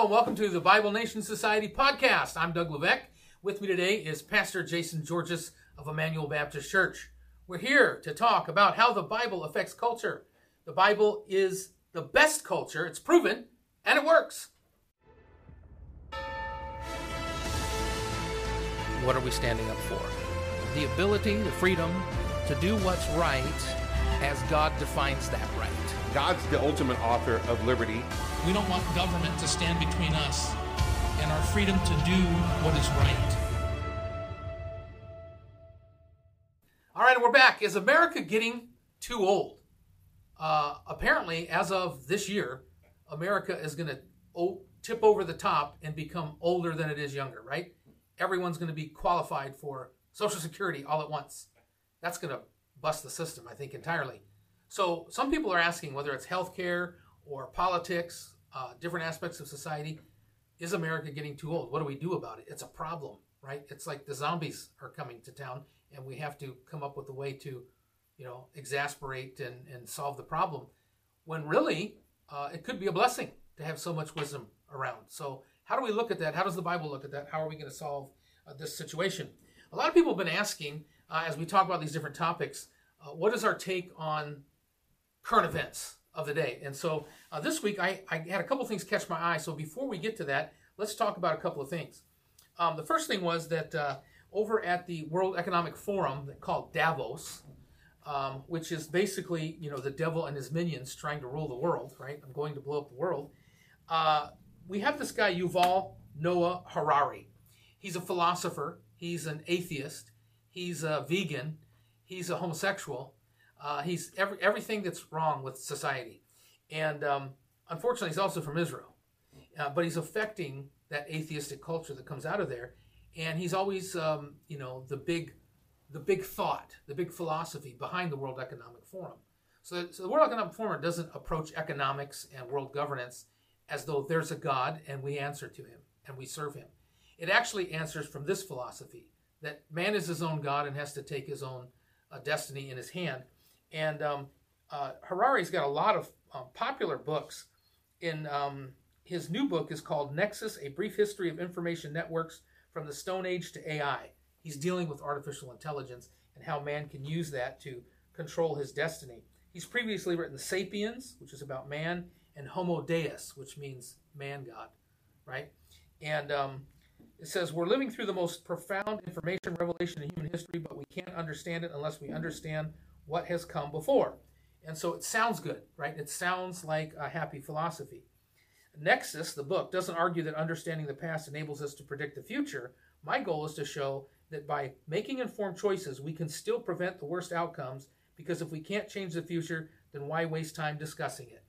And welcome to the Bible Nation Society podcast. I'm Doug Levesque. With me today is Pastor Jason Georges of Emmanuel Baptist Church. We're here to talk about how the Bible affects culture. The Bible is the best culture, it's proven, and it works. What are we standing up for? The ability, the freedom to do what's right as God defines that right. God's the ultimate author of liberty. We don't want government to stand between us and our freedom to do what is right. All right, we're back. Is America getting too old? Uh, apparently, as of this year, America is going to o- tip over the top and become older than it is younger, right? Everyone's going to be qualified for Social Security all at once. That's going to bust the system, I think, entirely. So, some people are asking whether it's healthcare or politics, uh, different aspects of society, is America getting too old? What do we do about it? It's a problem, right? It's like the zombies are coming to town, and we have to come up with a way to, you know, exasperate and, and solve the problem. When really, uh, it could be a blessing to have so much wisdom around. So, how do we look at that? How does the Bible look at that? How are we going to solve uh, this situation? A lot of people have been asking uh, as we talk about these different topics, uh, what is our take on current events of the day? And so uh, this week I, I had a couple things catch my eye. So before we get to that, let's talk about a couple of things. Um, the first thing was that uh, over at the World Economic Forum called Davos, um, which is basically you know the devil and his minions trying to rule the world, right? I'm going to blow up the world. Uh, we have this guy Yuval Noah Harari. He's a philosopher. He's an atheist. He's a vegan. He's a homosexual. Uh, he's every, everything that's wrong with society. And um, unfortunately, he's also from Israel. Uh, but he's affecting that atheistic culture that comes out of there. And he's always, um, you know, the big, the big thought, the big philosophy behind the World Economic Forum. So, so the World Economic Forum doesn't approach economics and world governance as though there's a God and we answer to him and we serve him. It actually answers from this philosophy that man is his own God and has to take his own uh, destiny in his hand. And um, uh, Harari's got a lot of um, popular books. In um, his new book is called Nexus: A Brief History of Information Networks from the Stone Age to AI. He's dealing with artificial intelligence and how man can use that to control his destiny. He's previously written Sapiens, which is about man, and Homo Deus, which means man God, right? And um, it says, We're living through the most profound information revelation in human history, but we can't understand it unless we understand what has come before. And so it sounds good, right? It sounds like a happy philosophy. Nexus, the book, doesn't argue that understanding the past enables us to predict the future. My goal is to show that by making informed choices, we can still prevent the worst outcomes because if we can't change the future, then why waste time discussing it?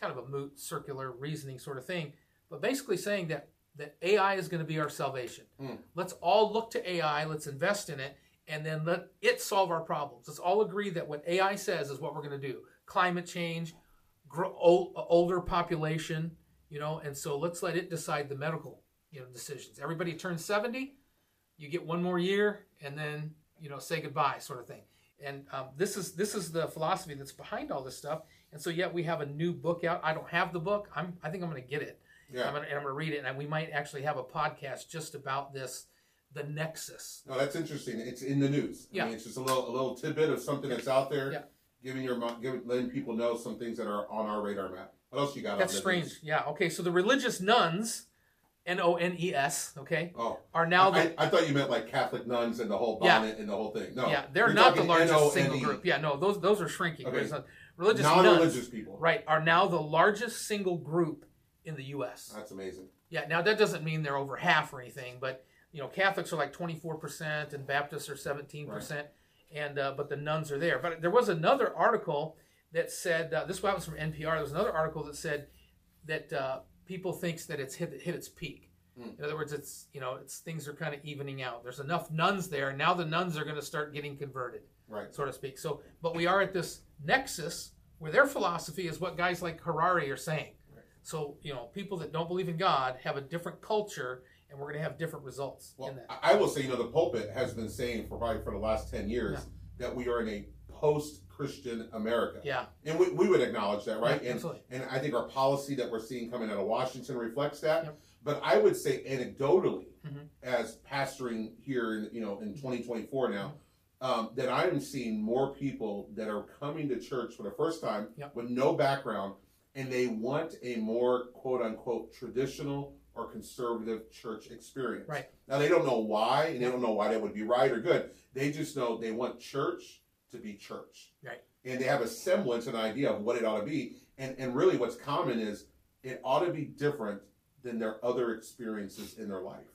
Kind of a moot, circular reasoning sort of thing, but basically saying that that AI is going to be our salvation. Mm. Let's all look to AI, let's invest in it, and then let it solve our problems. Let's all agree that what AI says is what we're going to do. Climate change, grow, old, older population, you know, and so let's let it decide the medical, you know, decisions. Everybody turns 70, you get one more year, and then, you know, say goodbye sort of thing. And um, this is this is the philosophy that's behind all this stuff. And so yet we have a new book out. I don't have the book. I'm I think I'm going to get it yeah. I'm gonna, and I'm gonna read it, and we might actually have a podcast just about this, the Nexus. No, that's interesting. It's in the news. Yeah, I mean, it's just a little a little tidbit of something that's out there. Yeah. Giving your giving letting people know some things that are on our radar map. What else you got? That's strange. News? Yeah. Okay. So the religious nones. N O N E S, okay, oh. are now the. I, I, thought you meant like Catholic nuns and the whole bonnet yeah. and the whole thing. No, yeah, they're not the largest N-O-N-E. single group. Yeah, no, those those are shrinking. Okay. religious non-religious nones, people, right, are now the largest single group in the U.S. That's amazing. Yeah. Now that doesn't mean they're over half or anything, but you know, Catholics are like 24% and Baptists are 17%, right. and uh, but the nones are there. But there was another article that said uh, this was from NPR. There was another article that said that uh, people thinks that it's hit, hit its peak. Mm. In other words, it's you know, it's things are kind of evening out. There's enough nones there. Now the nones are going to start getting converted, right, so to speak. So, but we are at this nexus where their philosophy is what guys like Harari are saying. So, you know, people that don't believe in God have a different culture and we're going to have different results well, I will say, you know, the pulpit has been saying for probably for the last 10 years yeah. that we are in a post Christian America. Yeah. And we, we would acknowledge that, right? Yeah, and, absolutely. and I think our policy that we're seeing coming out of Washington reflects that. Yep. But I would say anecdotally, Mhm. as pastoring here in you know in 2024 now, um, that I am seeing more people that are coming to church for the first time Yep. with no background, and they want a more quote unquote traditional or conservative church experience. Right. Now they don't know why, and they don't know why that would be right or good. They just know they want church to be church. Right. And they have a semblance, an idea of what it ought to be. And and really what's common is it ought to be different than their other experiences in their life.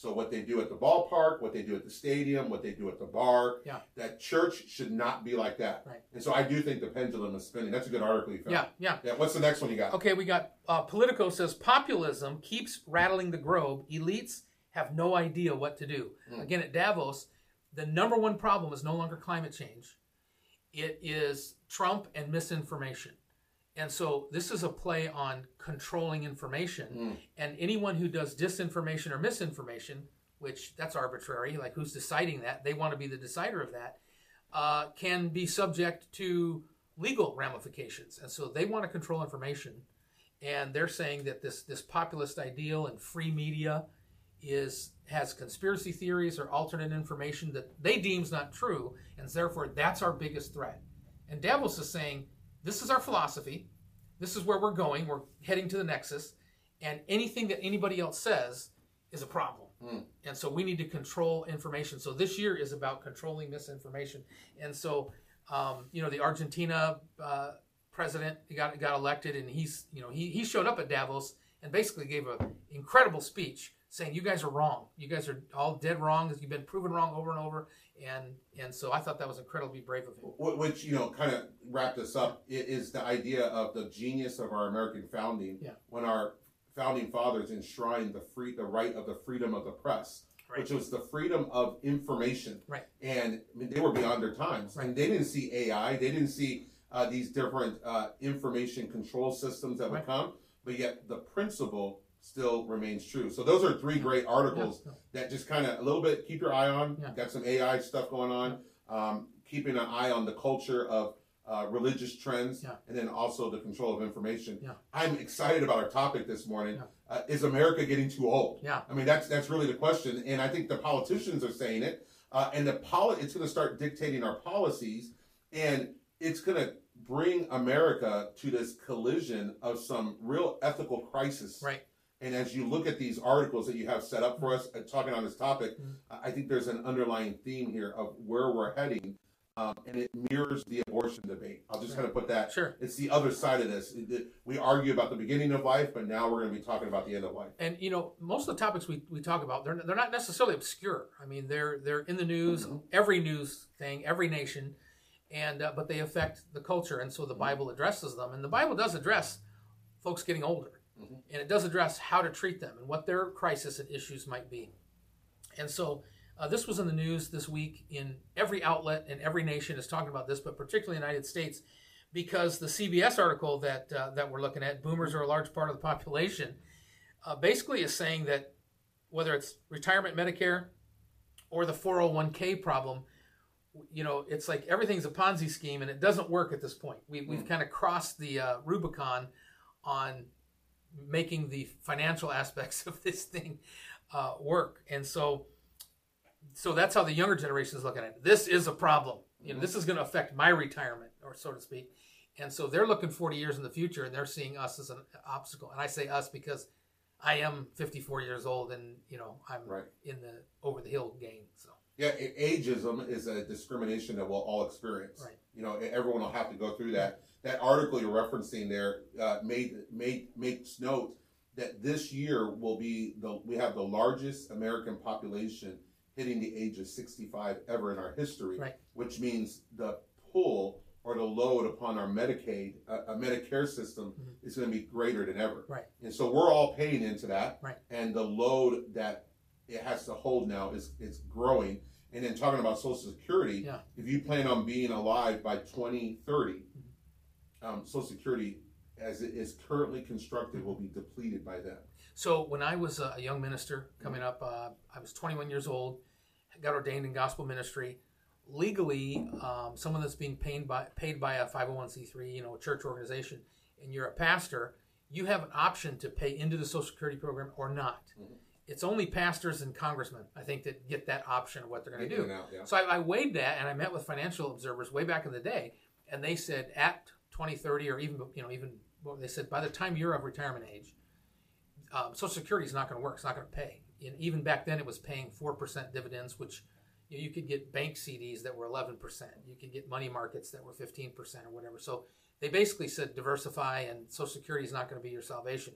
So what they do at the ballpark, what they do at the stadium, what they do at the bar, Yeah. that church should not be like that. Right. And so I do think the pendulum is spinning. That's a good article you found. Yeah, yeah. Yeah. What's the next one you got? Okay, we got uh, Politico says populism keeps rattling the globe. Elites have no idea what to do. Mm. Again, at Davos, the number one problem is no longer climate change, it is Trump and misinformation. And so this is a play on controlling information. Mm. And anyone who does disinformation or misinformation, which that's arbitrary, like who's deciding that? They want to be the decider of that, uh, can be subject to legal ramifications. And so they want to control information. And they're saying that this, this populist ideal and free media is has conspiracy theories or alternate information that they deems not true, and therefore that's our biggest threat. And Davos is saying this is our philosophy, this is where we're going, we're heading to the nexus, and anything that anybody else says is a problem. Mm. And so we need to control information. So this year is about controlling misinformation. And so, um, you know, the Argentina uh, president got got elected, and he's you know he he showed up at Davos and basically gave an incredible speech saying you guys are wrong. You guys are all dead wrong. You've been proven wrong over and over. And and so I thought that was incredibly brave of him. Which you know kind of wrapped us up is the idea of the genius of our American founding. Yeah. When our founding fathers enshrined the free the right of the freedom of the press, Right. which was the freedom of information. Right. And I mean, they were beyond their times, Right. and they didn't see AI. They didn't see uh, these different uh, information control systems that would Right. come, but yet the principle still remains true. So those are three great articles Yeah. that just kind of a little bit keep your eye on. Yeah. Got some AI stuff going on. Um, keeping an eye on the culture of uh, religious trends, Yeah. and then also the control of information. Yeah. I'm excited about our topic this morning. Yeah. Uh, is America getting too old? Yeah. I mean, that's that's really the question, and I think the politicians are saying it, uh, and the poli- it's going to start dictating our policies, and it's going to bring America to this collision of some real ethical crisis. Right. And as you look at these articles that you have set up for us, uh, talking on this topic, Mhm. I think there's an underlying theme here of where we're heading, um, and it mirrors the abortion debate. I'll just kind of put that. Sure. It's the other side of this. We argue about the beginning of life, but now we're going to be talking about the end of life. And you know, most of the topics we, we talk about, they're they're not necessarily obscure. I mean, they're they're in the news, Mhm. every news thing, every nation, and uh, but they affect the culture, and so the Bible addresses them, and the Bible does address folks getting older, Mhm. and it does address how to treat them and what their crisis and issues might be. And so uh, this was in the news this week in every outlet and every nation is talking about this, but particularly the United States, because the CBS article that uh, that we're looking at, boomers are a large part of the population, uh, basically is saying that whether it's retirement Medicare or the 401k problem, you know, it's like everything's a Ponzi scheme and it doesn't work at this point. We, we've Mm. kind of crossed the uh, Rubicon on making the financial aspects of this thing uh, work. And so, so that's how the younger generation is looking at it. This is a problem. You know, this is going to affect my retirement, or so to speak. And so they're looking 40 years in the future, and they're seeing us as an obstacle. And I say us because I am 54 years old, and you know I'm Right. in the over the hill game. So Yeah, ageism is a discrimination that we'll all experience. Right. You know, everyone will have to go through that. That article you're referencing there uh, made made makes note that this year will be the we have the largest American population hitting the age of 65 ever in our history, Right. which means the pull or the load upon our Medicaid, uh, a Medicare system Mhm. is going to be greater than ever. Right. And so we're all paying into that. Right. And the load that it has to hold now is is growing. And then talking about Social Security, Yeah. if you plan on being alive by 2030, um, Social Security, as it is currently constructed, will be depleted by then. So when I was a young minister coming up, uh, I was 21 years old, got ordained in gospel ministry, legally, um, someone that's being paid by paid by a 501c3, you know, a church organization, and you're a pastor, you have an option to pay into the Social Security program or not. Mhm. It's only pastors and congressmen, I think, that get that option of what they're going to do. out, yeah. So I, I weighed that, and I met with financial observers way back in the day, and they said at 2030 or even you know even well, they said by the time you're of retirement age, um, Social Security is not going to work. It's not going to pay. And even back then, it was paying four percent dividends, which you, know, you could get bank CDs that were 11 percent. You could get money markets that were 15 percent or whatever. So they basically said diversify, and Social Security is not going to be your salvation.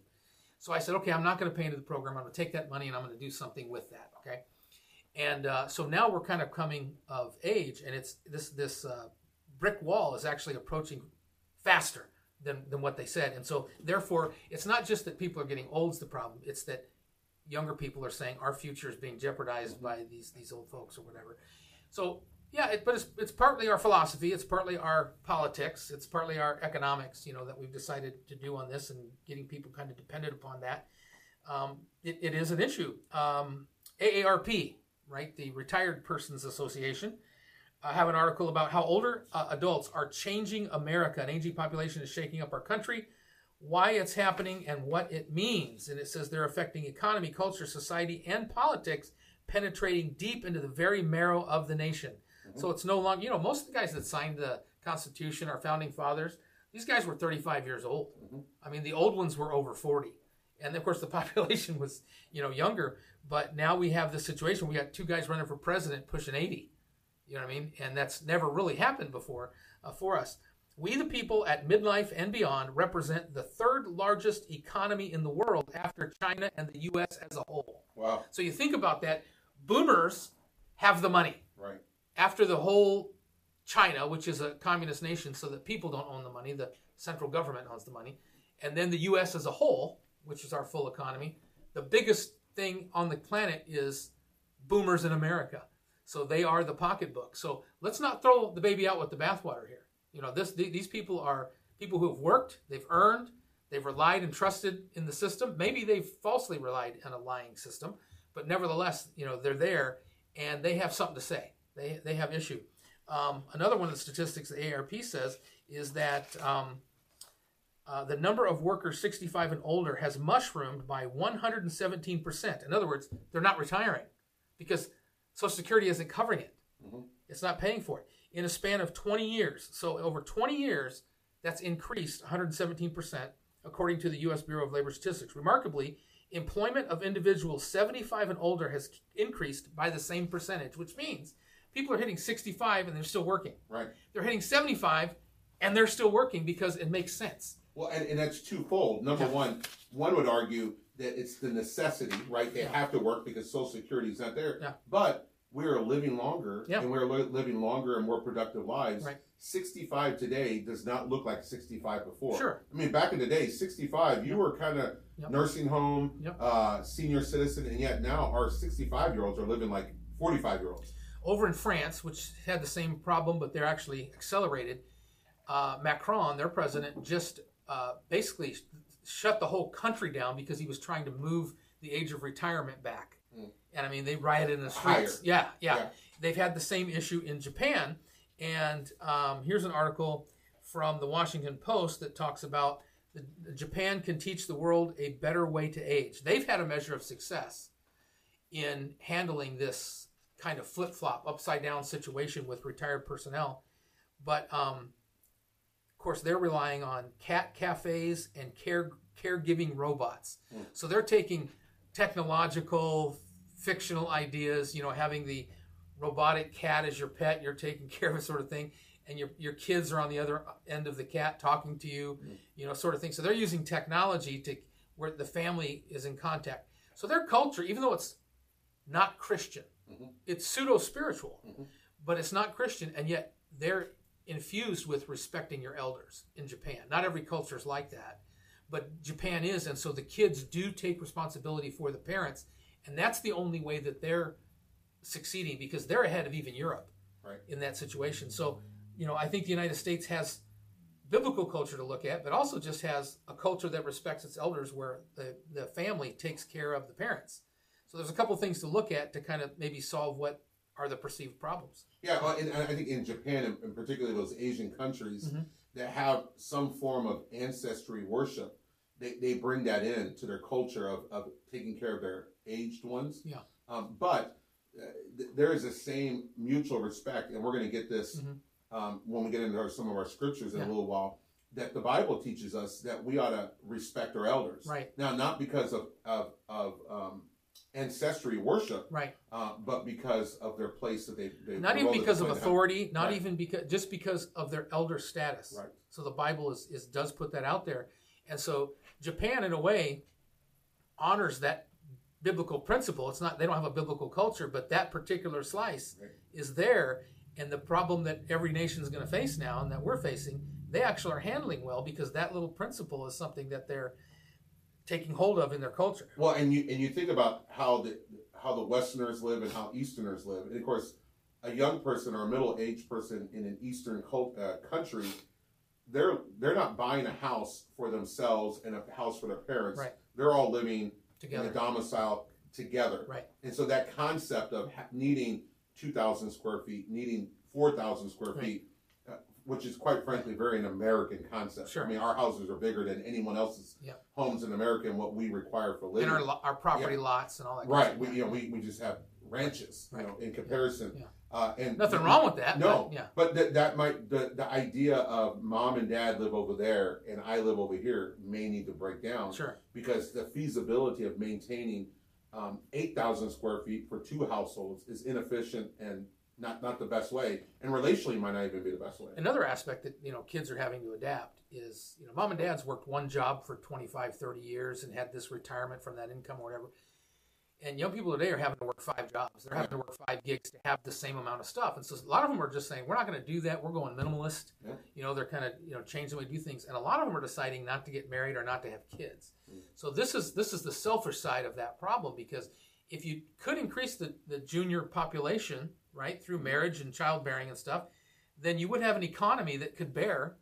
So I said, okay, I'm not going to pay into the program. I'm going to take that money and I'm going to do something with that. Okay. And uh, so now we're kind of coming of age, and it's this this uh, brick wall is actually approaching faster than, than what they said. And so therefore, it's not just that people are getting old's the problem; it's that younger people are saying our future is being jeopardized by these these old folks or whatever. So yeah, it, but it's it's partly our philosophy, it's partly our politics, it's partly our economics. You know that we've decided to do on this and getting people kind of dependent upon that. Um, it, it is an issue. Um, AARP, right, the Retired Persons Association. I have an article about how older uh, adults are changing America. An aging population is shaking up our country, why it's happening, and what it means. And it says they're affecting economy, culture, society, and politics, penetrating deep into the very marrow of the nation. So it's no longer, you know, most of the guys that signed the Constitution, our founding fathers, these guys were 35 years old. I mean, the old ones were over 40. And of course, the population was, you know, younger. But now we have this situation. We got two guys running for president pushing 80. You know what I mean? And that's never really happened before uh, for us. We, the people at midlife and beyond, represent the third largest economy in the world after China and the U.S. as a whole. Wow. So you think about that. Boomers have the money Right. after the whole China, which is a communist nation, so that people don't own the money, the central government owns the money, and then the U.S. as a whole, which is our full economy, the biggest thing on the planet is boomers in America. So they are the pocketbook. So let's not throw the baby out with the bathwater here. You know, this th- these people are people who have worked, they've earned, they've relied and trusted in the system. Maybe they've falsely relied on a lying system, but nevertheless, you know, they're there and they have something to say. They, they have issue. Um, another one of the statistics the ARP says is that um, uh, the number of workers 65 and older has mushroomed by 117%. In other words, they're not retiring because Social Security isn't covering it. Mm-hmm. It's not paying for it. In a span of 20 years, so over 20 years, that's increased 117%, according to the U.S. Bureau of Labor Statistics. Remarkably, employment of individuals 75 and older has increased by the same percentage, which means people are hitting 65 and they're still working. Right. They're hitting 75 and they're still working because it makes sense. Well, and, and that's twofold. Number Yeah. one, one would argue that it's the necessity, right? They Yeah. have to work because Social Security is not there. Yeah. But we are living longer, Yeah. and we're living longer and more productive lives. Right. 65 today does not look like 65 before. Sure. I mean, back in the day, 65, you were kind of Yep. nursing home, Yep. uh, senior citizen, and yet now our 65 year olds are living like 45 year olds. Over in France, which had the same problem, but they're actually accelerated, uh, Macron, their president, just uh, basically shut the whole country down because he was trying to move the age of retirement back. And I mean, they rioted in the streets. Yeah, yeah, Yeah. They've had the same issue in Japan. And um, here's an article from the Washington Post that talks about the, Japan can teach the world a better way to age. They've had a measure of success in handling this kind of flip flop, upside down situation with retired personnel. But um, course, they're relying on cat cafes and care caregiving robots. Hmm. So they're taking technological, fictional ideas, you know, having the robotic cat as your pet, you're taking care of it, sort of thing. And your, your kids are on the other end of the cat talking to you, hmm. you know, sort of thing. So they're using technology to where the family is in contact. So their culture, even though it's not Christian, mm-hmm. it's pseudo spiritual, mm-hmm. but it's not Christian, and yet they're infused with respecting your elders in Japan. Not every culture is like that, but Japan is, and so the kids do take responsibility for the parents, and that's the only way that they're succeeding because they're ahead of even Europe Right. in that situation. So, you know, I think the United States has biblical culture to look at, but also just has a culture that respects its elders where the, the family takes care of the parents. So there's a couple things to look at to kind of maybe solve what are the perceived problems. Yeah, well, and I think in Japan, and particularly those Asian countries Mhm. that have some form of ancestry worship, they, they bring that in to their culture of, of taking care of their aged ones. Yeah. Um, but uh, th- there is the same mutual respect, and we're going to get this Mhm. um, when we get into our, some of our scriptures in Yeah. a little while. That the Bible teaches us that we ought to respect our elders. Right. Now, not because of of, of um, ancestry worship, Right. uh, but because of their place that they, they Not even because of authority, not Right. even because just because of their elder status. Right. So the Bible is, is does put that out there. And so Japan in a way honors that biblical principle. It's not they don't have a biblical culture, but that particular slice Right. is there. And the problem that every nation is going to face now and that we're facing, they actually are handling well because that little principle is something that they're taking hold of in their culture. Well, and you and you think about how the how the Westerners live and how Easterners live, and of course, a young person or a middle aged person in an Eastern cult, uh, country, they're they're not buying a house for themselves and a house for their parents. Right. They're all living together in a domicile together. Right. And so that concept of needing two thousand square feet, needing four thousand square Right. feet. Which is quite frankly very an American concept. Sure. I mean, our houses are bigger than anyone else's Yeah. homes in America and what we require for living. And our, our property lots and all that. Right. We, you know, we, we just have ranches, you know, in comparison. Yeah. Uh, and Nothing wrong with that. No, but yeah. but that that might the the idea of mom and dad live over there and I live over here may need to break down Sure. because the feasibility of maintaining um, eight thousand square feet for two households is inefficient and not not the best way, and relationally might not even be the best way. Another aspect that you know kids are having to adapt is you know mom and dad's worked one job for 25 30 years and had this retirement from that income or whatever. And young people today are having to work five jobs. They're having to work five gigs to have the same amount of stuff. And so a lot of them are just saying we're not going to do that. We're going minimalist. Yeah. you know they're kind of you know changing the way we do things. And a lot of them are deciding not to get married or not to have kids. Mm. So this is this is the selfish side of that problem because if you could increase the, the junior population right through marriage and childbearing and stuff then you would have an economy that could bear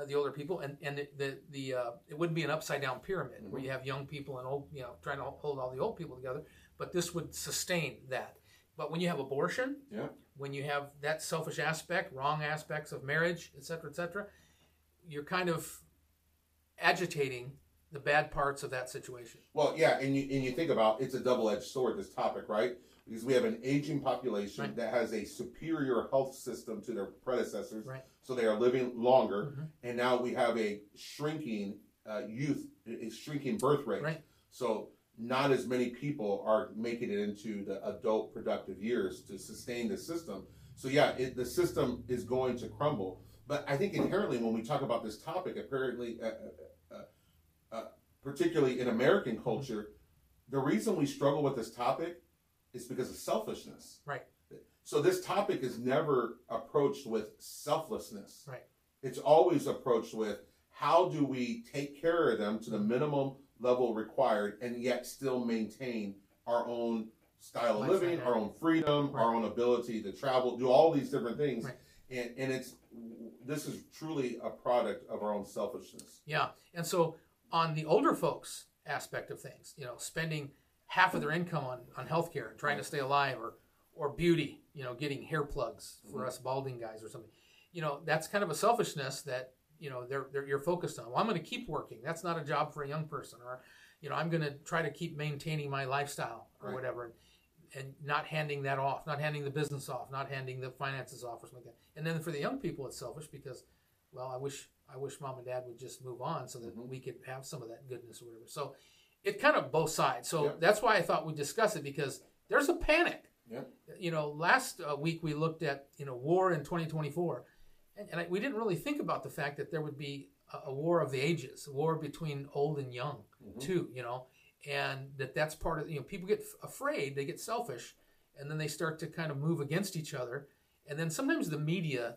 uh, the older people, and and the the, the uh, it wouldn't be an upside down pyramid where you have young people and old, you know, trying to hold all the old people together. But this would sustain that. But when you have abortion, Yeah. when you have that selfish aspect, wrong aspects of marriage, et cetera, et cetera, you're kind of agitating the bad parts of that situation. Well, yeah, and you and you think about it's a double edged sword. This topic, right? Because we have an aging population Right. that has a superior health system to their predecessors, Right. so they are living longer, Mhm. and now we have a shrinking uh, youth, a shrinking birth rate. Right. So not as many people are making it into the adult productive years to sustain the system. So yeah, it, the system is going to crumble. But I think inherently, when we talk about this topic, apparently, uh, uh, uh, uh, particularly in American culture, the reason we struggle with this topic is because of selfishness. Right. So this topic is never approached with selflessness. Right. It's always approached with how do we take care of them to the minimum level required and yet still maintain our own style of living, our own freedom, Right. our own ability to travel, do all these different things. Right. And, and it's this is truly a product of our own selfishness. Yeah. And so on the older folks aspect of things, you know, spending half of their income on, on healthcare trying to stay alive or or beauty, you know, getting hair plugs for us balding guys or something. You know, that's kind of a selfishness that, you know, they're, they're you're focused on. Well, I'm going to keep working. That's not a job for a young person or you know, I'm going to try to keep maintaining my lifestyle or Right. whatever and not handing that off, not handing the business off, not handing the finances off or something like that. And then for the young people it's selfish because well, I wish I wish mom and dad would just move on so that Mhm. we could have some of that goodness or whatever. So it kind of both sides. So Yeah. that's why I thought we'd discuss it because there's a panic. Yeah. You know, last uh, week we looked at you know war in 2024, and, and I, we didn't really think about the fact that there would be a, a war of the ages, a war between old and young Mhm. too. You know, and that that's part of you know people get f- afraid, they get selfish, and then they start to kind of move against each other, and then sometimes the media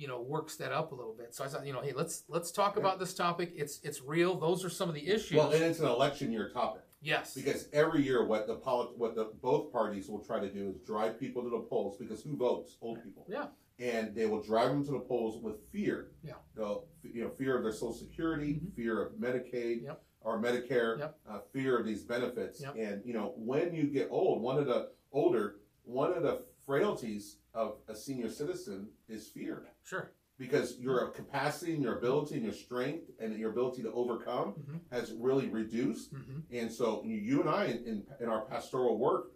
you know works that up a little bit. So I thought, you know, hey, let's let's talk about this topic. It's it's real. Those are some of the issues. Well, and it's an election year topic. yes. Because every year, what the polit- what the both parties will try to do is drive people to the polls. Because who votes? Old people. Yeah. And they will drive them to the polls with fear. Yeah. They'll, you know, fear of their Social Security, Mhm. fear of Medicaid Yep. or Medicare, Yep. uh, fear of these benefits. Yep. And you know, when you get old, one of the older, one of the frailties of a senior citizen is fear Sure. because your capacity and your ability and your strength and your ability to overcome Mhm. has really reduced. hmm And so you and I, in, in, our pastoral work,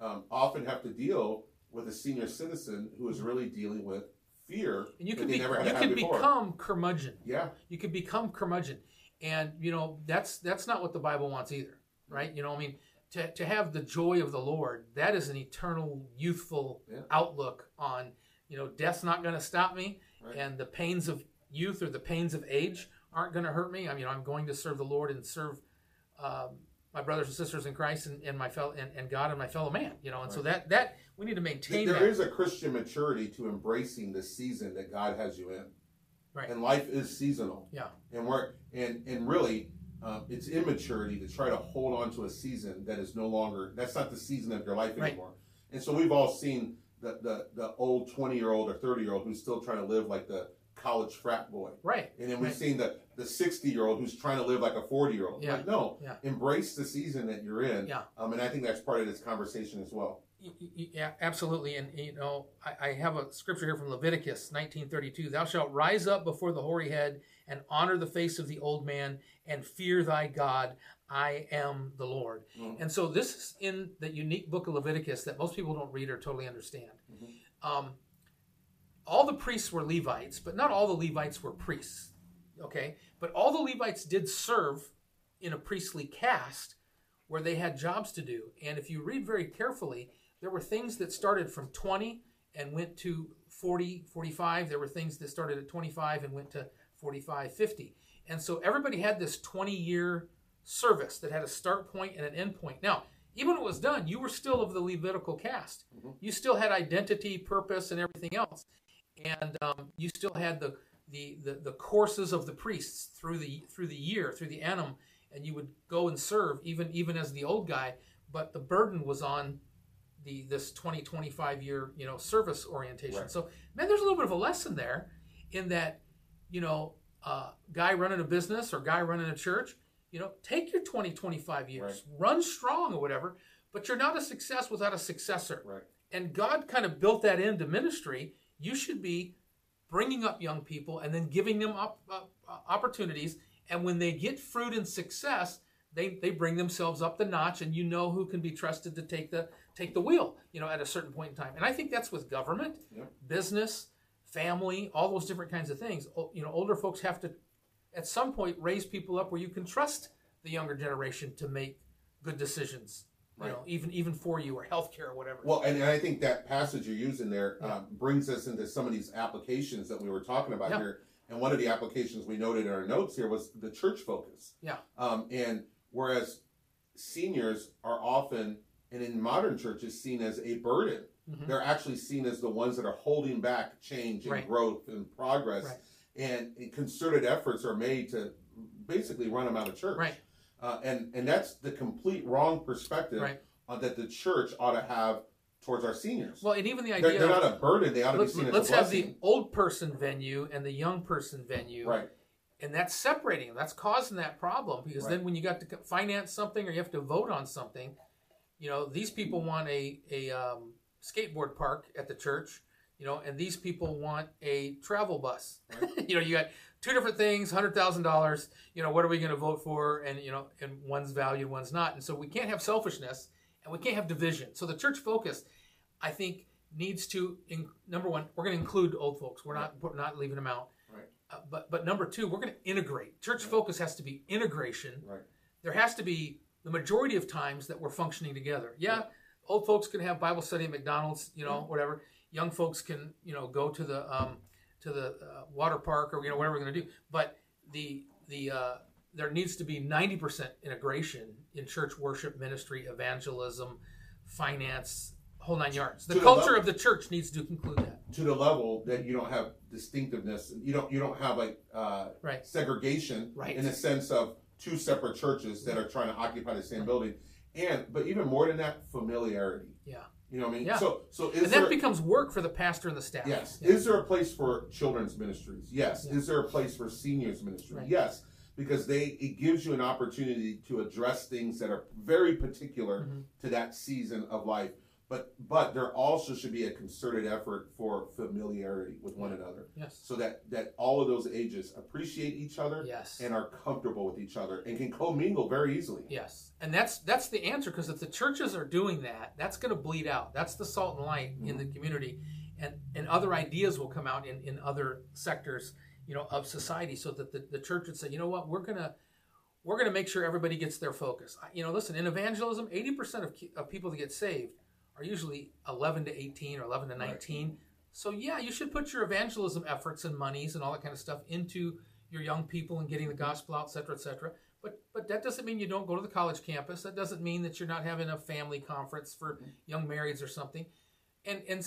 um, often have to deal with a senior citizen who is really dealing with fear And you can be, never had you can become curmudgeon. yeah, You can become curmudgeon, and you know that's that's not what the Bible wants either, right? You know, what I mean, to to have the joy of the Lord, that is an eternal, youthful Yeah. outlook on you know death's not going to stop me, Right. and the pains of youth or the pains of age aren't going to hurt me. I mean, I'm going to serve the Lord and serve. Um, my brothers and sisters in Christ and, and my fellow and, and God and my fellow man, you know, and so that that we need to maintain there that. is a Christian maturity to embracing the season that God has you in. Right. And life is seasonal. Yeah. And we're and and really, um, it's immaturity to try to hold on to a season that is no longer. That's not the season of your life Right. anymore. And so we've all seen the the, the old twenty year old or thirty year old who's still trying to live like the college frat boy. right. And then we've Right. seen the the sixty year old who's trying to live like a forty year old. Yeah. Like, no, Yeah. embrace the season that you're in. Yeah. Um, and I think that's part of this conversation as well. Yeah, absolutely. And you know, I, I have a scripture here from Leviticus 19:32. Thou shalt rise up before the hoary head and honor the face of the old man and fear thy God. I am the Lord. Mhm. And so this is in the unique book of Leviticus that most people don't read or totally understand. Um, all the priests were Levites, but not all the Levites were priests. Okay, but all the Levites did serve in a priestly caste where they had jobs to do. And if you read very carefully, there were things that started from 20 and went to 40, 45. There were things that started at 25 and went to 45, 50. And so everybody had this 20 year service that had a start point and an end point. Now, even when it was done, you were still of the Levitical caste. You still had identity, purpose, and everything else. And um, you still had the, the, the, the courses of the priests through the through the year, through the annum, and you would go and serve even even as the old guy. But the burden was on the this 20 25 year you know service orientation Right. so man there's a little bit of a lesson there in that you know uh, guy running a business or guy running a church you know take your 20 25 years. Run strong or whatever but you're not a success without a successor. Right. and god kind of built that into ministry. You should be bringing up young people and then giving them up, up opportunities. And when they get fruit and success they, they bring themselves up the notch and you know who can be trusted to take the take the wheel you know at a certain point in time. And i think that's with government Yep. business family all those different kinds of things you know older folks have to at some point raise people up where you can trust the younger generation to make good decisions you know even even for you or healthcare or whatever Well, and I think that passage you're using there Yeah. um, brings us into some of these applications that we were talking about Yeah. here. And one of the applications we noted in our notes here was the church focus. Yeah. Um, and whereas seniors are often, and in modern churches, seen as a burden, Mhm. they're actually seen as the ones that are holding back change and Right. growth and progress. Right. And, concerted efforts are made to basically run them out of church. Right. Uh, and and that's the complete wrong perspective Right. uh, that the church ought to have towards our seniors. well and even the they're, idea they're of- not a burden; they ought to let's, be seen as let's have the old person venue and the young person venue right, and that's separating them. That's causing that problem because Right. then when you got to finance something or you have to vote on something, you know these people want a a um, skateboard park at the church, you know, and these people want a travel bus. you know, you got two different things, hundred thousand dollars. You know, what are we going to vote for? And you know, and one's valued, one's not, and so we can't have selfishness and we can't have division. So the church focus, I think, needs to in, number one, we're going to include old folks. We're not we're not leaving them out. Right. Uh, but but number two, we're going to integrate. Church focus has to be integration. right, There has to be the majority of times that we're functioning together. Yeah, old folks can have Bible study at McDonald's, you know, whatever. Young folks can you know go to the um, to the uh, water park or you know whatever we're going to do. But the the uh, there needs to be ninety percent integration in church worship, ministry, evangelism, finance, whole nine yards. The the culture level- of the church needs to include that. to the level that you don't have distinctiveness. You don't you don't have like uh, Right. segregation Right. in the sense of two separate churches that are trying to occupy the same building. And but even more than that, familiarity. Yeah. You know what I mean? Yeah. So so is And there that becomes work for the pastor and the staff. Yes. Yeah. Is there a place for children's ministries? Yes. Yeah. Is there a place for seniors ministry? Right. Yes. Because they it gives you an opportunity to address things that are very particular Mhm. to that season of life. But but there also should be a concerted effort for familiarity with one another, Yes. so that that all of those ages appreciate each other Yes. and are comfortable with each other and can commingle very easily. Yes, and that's that's the answer because if the churches are doing that, that's going to bleed out. That's the salt and light in the mm-hmm. community, and and other ideas will come out in in other sectors, you know, of society, so that the, the church would say, you know what, we're gonna we're gonna make sure everybody gets their focus. You know, listen, in evangelism, eighty percent of of people that get saved are usually eleven to eighteen or eleven to nineteen. So yeah, you should put your evangelism efforts and monies and all that kind of stuff into your young people and getting the mm-hmm. gospel out, et cetera, et cetera. But but that doesn't mean you don't go to the college campus. That doesn't mean that you're not having a family conference for mm-hmm. young marrieds or something. And and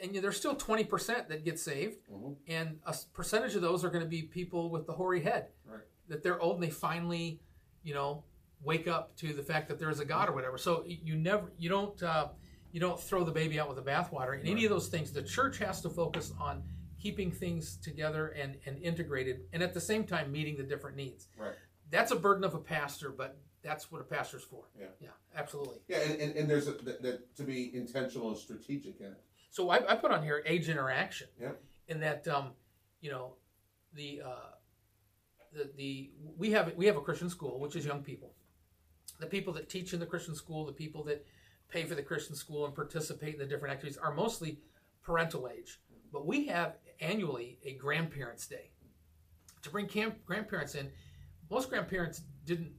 and there's still twenty percent that get saved, mm-hmm. and a percentage of those are going to be people with the hoary head Right. that they're old and they finally, you know, wake up to the fact that there is a God or whatever. So you never you don't uh, you don't throw the baby out with the bathwater. In any of those things, the church has to focus on keeping things together and and integrated, and at the same time meeting the different needs Right. that's a burden of a pastor, but that's what a pastor's for. Yeah. yeah, absolutely. Yeah, and, and, and there's a, that, that to be intentional and strategic in it. So I, I put on here age interaction. Yeah. In that, um, you know, the uh, the the we have we have a Christian school, which is young people. The people that teach in the Christian school, the people that pay for the Christian school and participate in the different activities are mostly parental age. But we have annually a grandparents' day to bring camp, grandparents in. Most grandparents didn't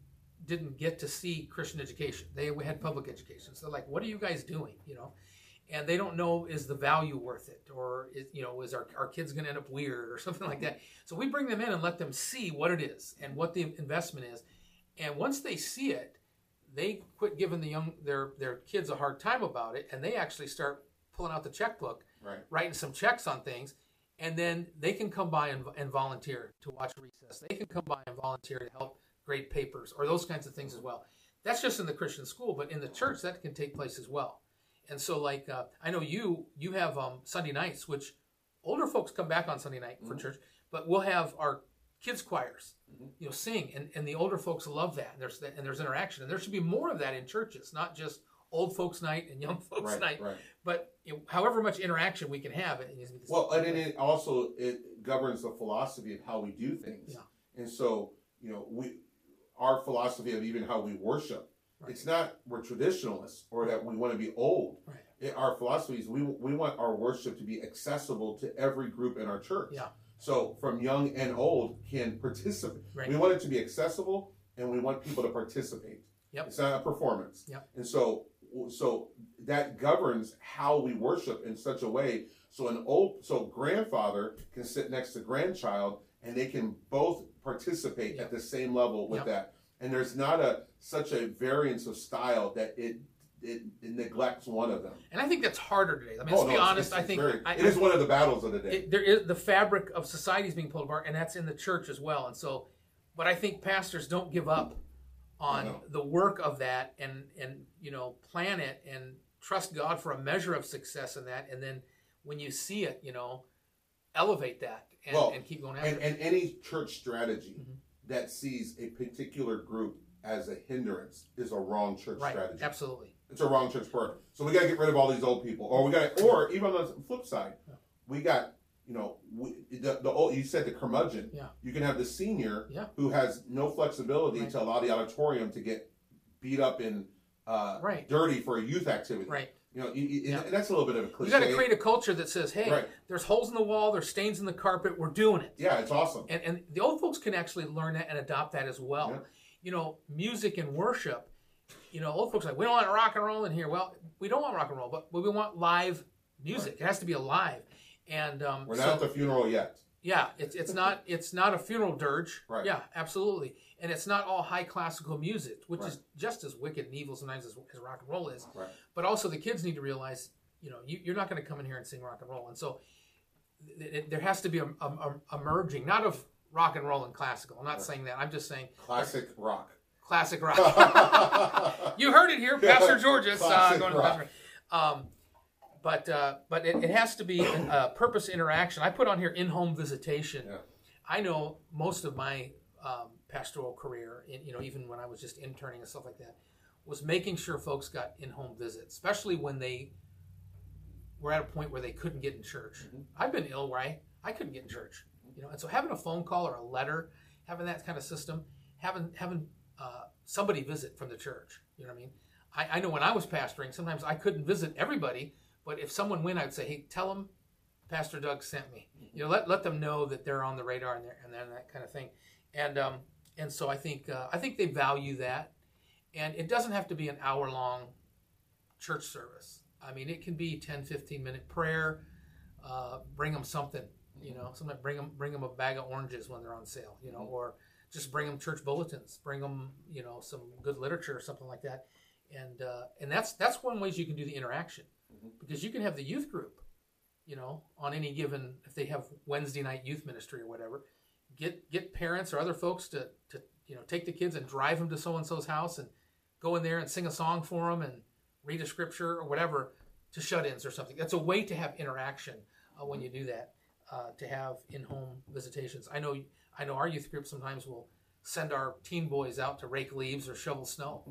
didn't get to see Christian education. They had public education. So like, what are you guys doing? You know, and they don't know is the value worth it or is you know is our, our kids going to end up weird or something like that so we bring them in and let them see what it is and what the investment is and once they see it they quit giving the young their their kids a hard time about it and they actually start pulling out the checkbook Right. writing some checks on things and then they can come by and, and volunteer to watch recess. They can come by and volunteer to help grade papers or those kinds of things as well. That's just in the christian school but in the church that can take place as well. And so, like, uh, I know you you have um, Sunday nights, which older folks come back on Sunday night for church, but we'll have our kids choirs, mm-hmm. you know, sing, and, and the older folks love that. And there's and there's interaction, and there should be more of that in churches, not just old folks night and young folks Right, night, right. but you know, however much interaction we can have, it needs to be. Well, and it also it governs the philosophy of how we do things. Yeah. And so, you know, we our philosophy of even how we worship, Right. it's not we're traditionalists or that we want to be old. Right. It, our philosophy is we we want our worship to be accessible to every group in our church. Yeah. So from young and old can participate. Right. We want it to be accessible, and we want people to participate. Yep. It's not a performance. Yep. And so, so that governs how we worship in such a way. So an old, so grandfather can sit next to grandchild, and they can both participate Yep. at the same level with Yep. that. And there's not a such a variance of style that it it, it neglects one of them. and I think that's harder today. I mean, Oh, let's no, be honest. it's I think very- I, it is one of the battles of the day. it, there is the fabric of society is being pulled apart, and that's in the church as well. And so, but I think pastors don't give up on No. the work of that, and and you know plan it and trust God for a measure of success in that, and then when you see it, you know, elevate that and, Well, and keep going after and, it. and any church strategy Mhm. that sees a particular group as a hindrance is a wrong church Right, strategy. absolutely. It's a wrong church prayer. So we got to get rid of all these old people, or we got, or even on the flip side, we got, you know, we, the the old. You said the curmudgeon. Yeah. You can have the senior Yeah. who has no flexibility Right. to allow the auditorium to get beat up and uh, Right. dirty for a youth activity. Right. You know, you, you- Yeah. that's a little bit of a cliche. got to create a culture that says, "Hey, Right. there's holes in the wall, there's stains in the carpet. We're doing it." yeah, it's awesome. and, and the old folks can actually learn that and adopt that as well. You know, music and worship. You know, old folks are like we don't want rock and roll in here. Well, we don't want rock and roll, but, but we want live music. It has to be alive. And um, We're so, not at the funeral yet. yeah, it's it's not it's not a funeral dirge. Right. Yeah, absolutely. And it's not all high classical music, which Right. is just as wicked and evil sometimes as, as rock and roll is. Right. But also the kids need to realize, you know, you, you're not going to come in here and sing rock and roll. And so th- th- there has to be a, a, a, a merging, not of rock and roll and classical. I'm not saying that. I'm just saying Classic rock. Classic rock. you heard it here, Pastor Georges uh, Classic going to the rock. Um, but uh, but it, it has to be a purpose interaction. I put on here in-home visitation. Yeah. I know most of my um, pastoral career, in, you know, even when I was just interning and stuff like that, was making sure folks got in-home visits, especially when they were at a point where they couldn't get in church. Mhm. I've been ill where I, I couldn't get in church, you know, and so having a phone call or a letter, having that kind of system, having having uh, somebody visit from the church, you know what I mean? I, I know when I was pastoring, sometimes I couldn't visit everybody, but if someone went, I'd say, hey, tell them Pastor Doug sent me. You know, let, let them know that they're on the radar and, and that kind of thing. And um, and so I think uh, I think they value that, and it doesn't have to be an hour long church service. I mean, it can be 10, 15 minute prayer. Uh, bring them something, you know. Sometimes bring them bring them a bag of oranges when they're on sale, you know, or just bring them church bulletins. Bring them, you know, some good literature or something like that. And uh, and that's that's one ways you can do the interaction Mhm. because you can have the youth group, you know, on any given if they have Wednesday night youth ministry or whatever. Get get parents or other folks to to you know take the kids and drive them to so and so's house and go in there and sing a song for them and read a scripture or whatever to shut-ins or something. That's a way to have interaction uh, when you do that. Uh, to have in-home visitations. I know I know our youth group sometimes will send our teen boys out to rake leaves or shovel snow.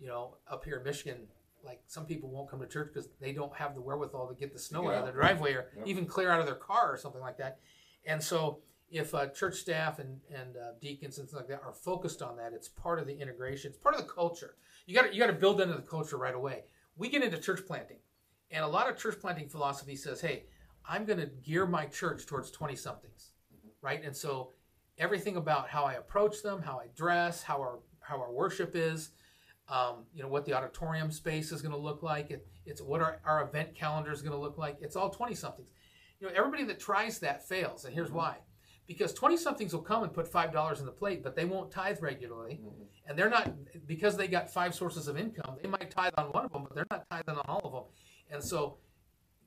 You know, up here in Michigan, like some people won't come to church because they don't have the wherewithal to get the snow out of their driveway or Yep. even clear out of their car or something like that. And so, if uh, church staff and and uh, deacons and things like that are focused on that, it's part of the integration. It's part of the culture. You got you got to build into the culture right away. We get into church planting, and a lot of church planting philosophy says, "Hey, I'm going to gear my church towards 20 somethings, right?" And so, everything about how I approach them, how I dress, how our how our worship is, um, you know, what the auditorium space is going to look like. It, it's what our, our event calendar is going to look like. It's all 20 somethings. You know, everybody that tries that fails. And here's why. Because 20 somethings will come and put $5 in the plate, but they won't tithe regularly. Mhm. And they're not, because they got five sources of income, they might tithe on one of them, but they're not tithing on all of them. And so,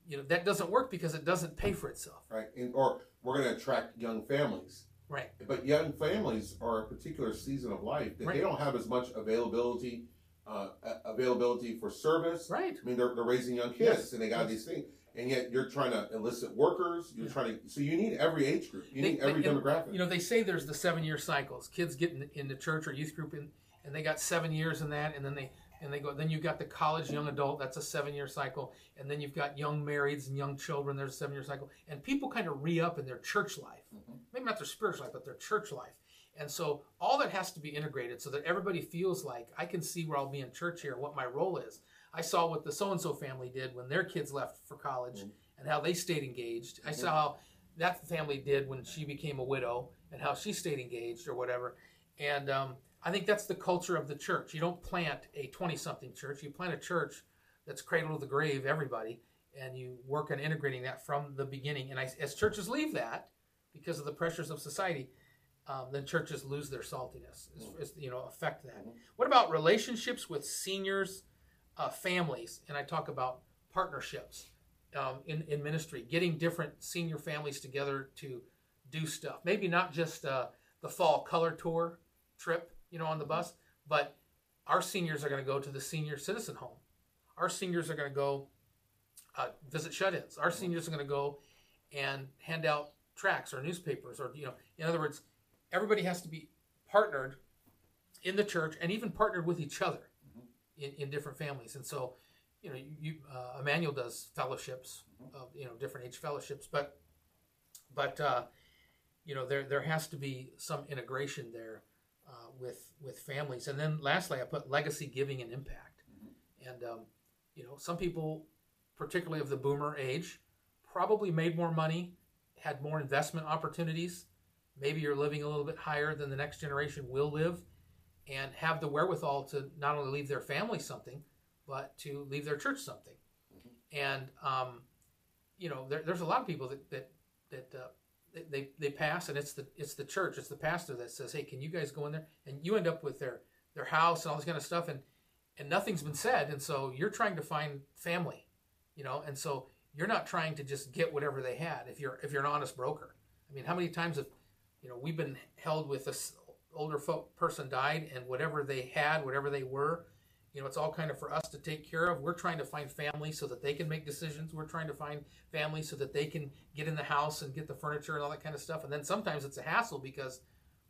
you know, that doesn't work because it doesn't pay for itself. Right. And, or we're going to attract young families. Right. But young families are a particular season of life that Right. they don't have as much availability, uh, availability for service. Right. I mean, they're, they're raising young kids Yes. and they got Yes. these things, and yet you're trying to enlist workers. You're Yeah. trying to, so you need every age group. You They- need every they- demographic. You know, they say there's the seven year cycles. Kids get in, in the church or youth group, and, and they got seven years in that, and then they and they go. Then you've got the college young adult. That's a seven year cycle, and then you've got young marrieds and young children. There's a seven year cycle, and people kind of re up in their church life. Mhm. Not their spiritual life, but their church life. And so all that has to be integrated so that everybody feels like I can see where I'll be in church here, what my role is. I saw what the so and so family did when their kids left for college Mhm. and how they stayed engaged. I saw how that family did when she became a widow and how she stayed engaged or whatever. And um, I think that's the culture of the church. You don't plant a 20 something church, you plant a church that's cradle to the grave, everybody, and you work on integrating that from the beginning. And I, as churches leave that because of the pressures of society, um, then churches lose their saltiness, is, is, you know, affect that. Mhm. What about relationships with seniors, uh, families? And I talk about partnerships um, in, in ministry, getting different senior families together to do stuff. Maybe not just uh, the fall color tour trip, you know, on the bus, but our seniors are going to go to the senior citizen home. Our seniors are going to go uh, visit shut-ins. Our seniors are going to go and hand out tracts or newspapers, or you know, in other words, everybody has to be partnered in the church and even partnered with each other in, in different families. And so, you know, you, you uh, Emmanuel does fellowships of you know different age fellowships, but but uh, you know there there has to be some integration there uh, with with families. And then lastly, I put legacy giving and impact. And um, you know, some people, particularly of the boomer age, probably made more money, had more investment opportunities. Maybe you're living a little bit higher than the next generation will live, and have the wherewithal to not only leave their family something, but to leave their church something. And um, you know, there, there's a lot of people that that that uh, they- they they pass, and it's the it's the church, it's the pastor that says, "Hey, can you guys go in there?" And you end up with their their house and all this kind of stuff, and and nothing's been said, and so you're trying to find family, you know, and so you're not trying to just get whatever they had. If you're if you're an honest broker, I mean, how many times have you know we've been held with this older folk person died, and whatever they had, whatever they were, you know, it's all kind of for us to take care of. We're trying to find family so that they can make decisions. We're trying to find family so that they can get in the house and get the furniture and all that kind of stuff. And then sometimes it's a hassle because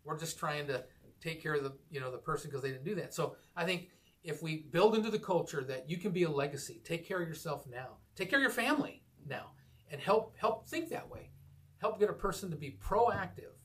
we're just trying to take care of the you know the person because they didn't do that. So I think if we build into the culture that you can be a legacy, take care of yourself now, take care of your family now, and help help think that way, help get a person to be proactive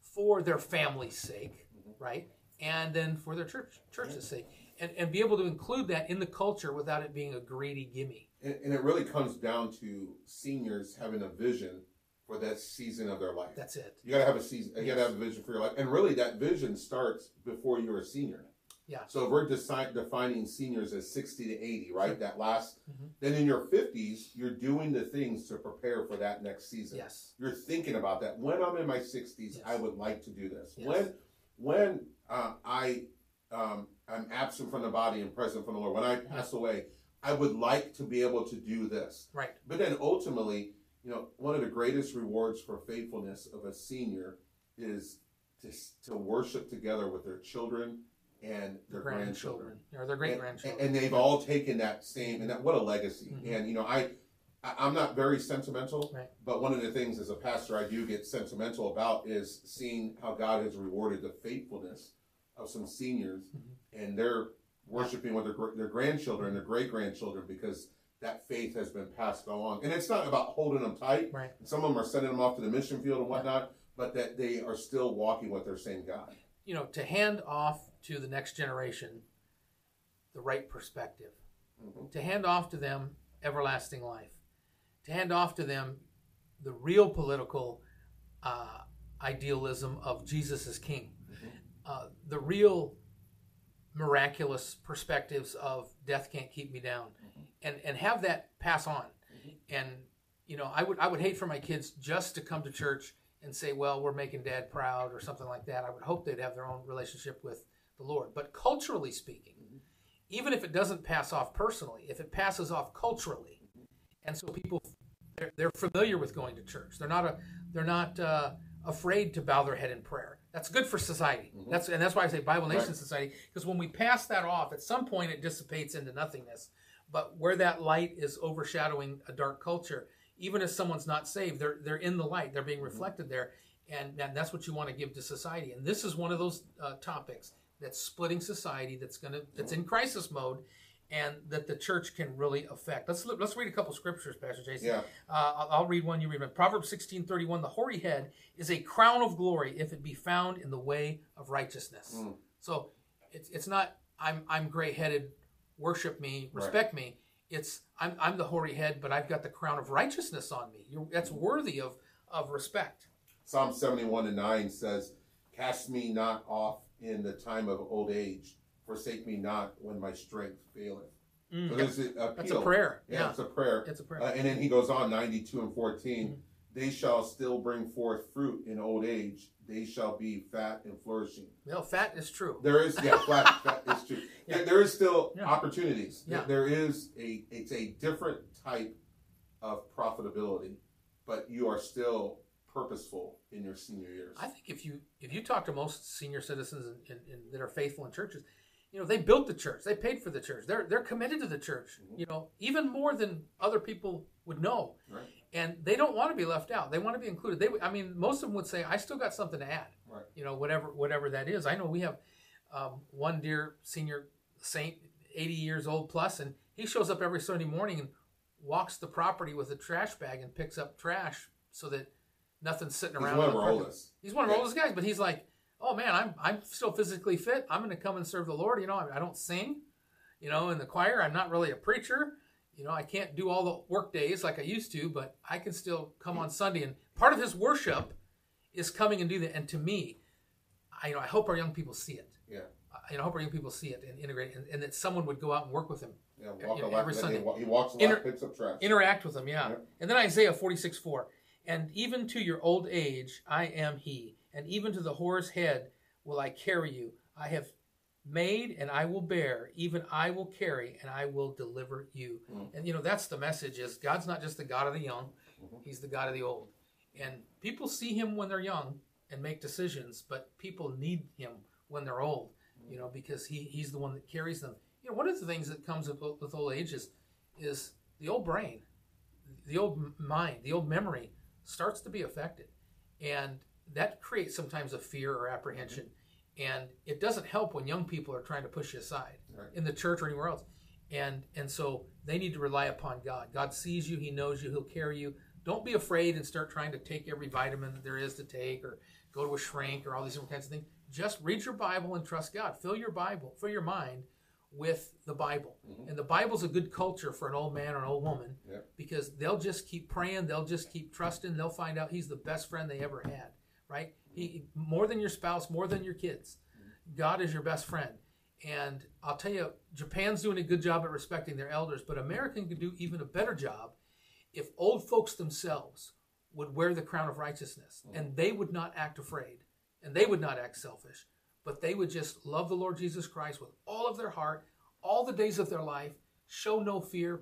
for their family's sake, right, and then for their church church's sake, and and be able to include that in the culture without it being a greedy gimme. And, and it really comes down to seniors having a vision for that season of their life. That's it. You gotta have a season. You gotta have a vision for your life, and really, that vision starts before you're a senior. Yeah. So if we're deci- defining seniors as sixty to eighty, right? Sure. That last, Mhm. then in your fifties, you're doing the things to prepare for that next season. Yes. You're thinking about that. When I'm in my sixties, Yes. I would like to do this. Yes. When, when uh, I um, I'm absent from the body and present from the Lord. When I pass away, I would like to be able to do this. Right. But then ultimately, you know, one of the greatest rewards for faithfulness of a senior is to, to worship together with their children and their grandchildren. or their great grandchildren. And, they've all taken that same, and that, what a legacy. Mhm. And, you know, I, I'm not very sentimental, Right. but one of the things as a pastor I do get sentimental about is seeing how God has rewarded the faithfulness of some seniors Mm-hmm. and they're worshiping with their, their grandchildren, their great grandchildren, because that faith has been passed along. And it's not about holding them tight. Right. Some of them are sending them off to the mission field and whatnot, but that they are still walking with their same God. You know, to hand off to the next generation the right perspective, Mhm. to hand off to them everlasting life, to hand off to them the real political uh, idealism of Jesus as King, uh, the real miraculous perspectives of death can't keep me down, and and have that pass on. And you know, I would I would hate for my kids just to come to church and say, "Well, we're making Dad proud" or something like that. I would hope they'd have their own relationship with the Lord. But culturally speaking, even if it doesn't pass off personally, if it passes off culturally, and so people they're, they're familiar with going to church, they're not a they're not uh, afraid to bow their head in prayer. That's good for society. That's and that's why I say Bible Nation Right. Society because when we pass that off, at some point it dissipates into nothingness. But where that light is overshadowing a dark culture, even if someone's not saved, they're they're in the light. They're being reflected there, and, and that's what you want to give to society. And this is one of those uh, topics that's splitting society. That's gonna that's in crisis mode, and that the church can really affect. Let's let's read a couple scriptures, Pastor Jason. Yeah. Uh, I'll- read one. You read one. Proverbs sixteen thirty one. The hoary head is a crown of glory if it be found in the way of righteousness. Mm. So it's it's not I'm I'm gray headed. Worship me, Right. respect me. It's I'm I'm the hoary head, but I've got the crown of righteousness on me. You're, that's worthy of of respect. Psalm 71 and 9 says, Cast me not off in the time of old age, forsake me not when my strength faileth. Mm. So there's appeal. That's a prayer. Yeah, Yeah, it's a prayer. it's a prayer. Uh, and then he goes on, 92 and 14. Mm-hmm. They shall still bring forth fruit in old age. They shall be fat and flourishing. well, fat is true. There is, yeah, fat, fat is true. Yeah. There, is still Yeah. opportunities. Yeah. There is a, it's a different type of profitability, but you are still purposeful in your senior years. I think if you if you talk to most senior citizens in, in, in, that are faithful in churches, you know they built the church, they paid for the church, they're they're committed to the church. Mm-hmm. You know even more than other people would know, Right. and they don't want to be left out. They want to be included. They I mean most of them would say I still got something to add. Right. You know whatever whatever that is. I know we have um, one dear senior saint, eighty years old plus, and he shows up every Sunday morning and walks the property with a trash bag and picks up trash so that nothing's sitting He's around. one of our oldest. He's one of our Yeah. oldest guys, but he's like, oh man, I'm I'm still physically fit. I'm going to come and serve the Lord. You know, I, I don't sing, you know, in the choir. I'm not really a preacher. You know, I can't do all the work days like I used to, but I can still come on Sunday. And part of his worship is coming and do that. And to me, I you know I hope our young people see it. Yeah. I, you know, I hope our young people see it and integrate, and, and that someone would go out and work with him Yeah, walk you a know, lot. every He, Sunday. wa- he walks a lot, Inter- picks up trash. interact with them yeah Yep. and then isaiah 46 4 and even to your old age i am he and even to the hoar's head will i carry you i have made and i will bear even i will carry and i will deliver you Mm. and you know that's the message is god's not just the god of the young Mhm. he's the god of the old and people see him when they're young and make decisions but people need him when they're old you know because he, he's the one that carries them you know one of the things that comes with, with old age is is the old brain the old mind, the old memory starts to be affected. And that creates sometimes a fear or apprehension. Mm-hmm. And it doesn't help when young people are trying to push you aside. Right. in the church or anywhere else. And and so they need to rely upon God. God sees you, He knows you, He'll carry you. Don't be afraid and start trying to take every vitamin that there is to take or go to a shrink or all these different kinds of things. Just read your Bible and trust God. Fill your Bible, fill your mind with the Bible. Mm-hmm. And the Bible's a good culture for an old man or an old woman because they'll just keep praying, they'll just keep trusting, they'll find out he's the best friend they ever had, right? He more than your spouse, more than your kids. Mm-hmm. God is your best friend. And I'll tell you, Japan's doing a good job at respecting their elders, but America could do even a better job if old folks themselves would wear the crown of righteousness mm. and they would not act afraid and they would not act selfish, but they would just love the Lord Jesus Christ with all of their heart, all the days of their life, show no fear,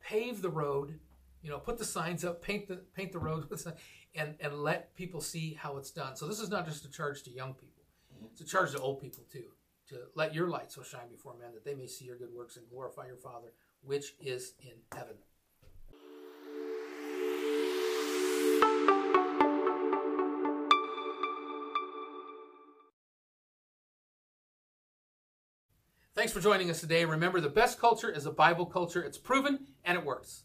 pave the road, you know, put the signs up, paint the paint the road with the- and and let people see how it's done. So this is not just a charge to young people. Mm-hmm. It's a charge to old people too. To let your light so shine before men that they may see your good works and glorify your Father which is in heaven. Thanks for joining us today. Remember, the best culture is a Bible culture. It's proven and it works.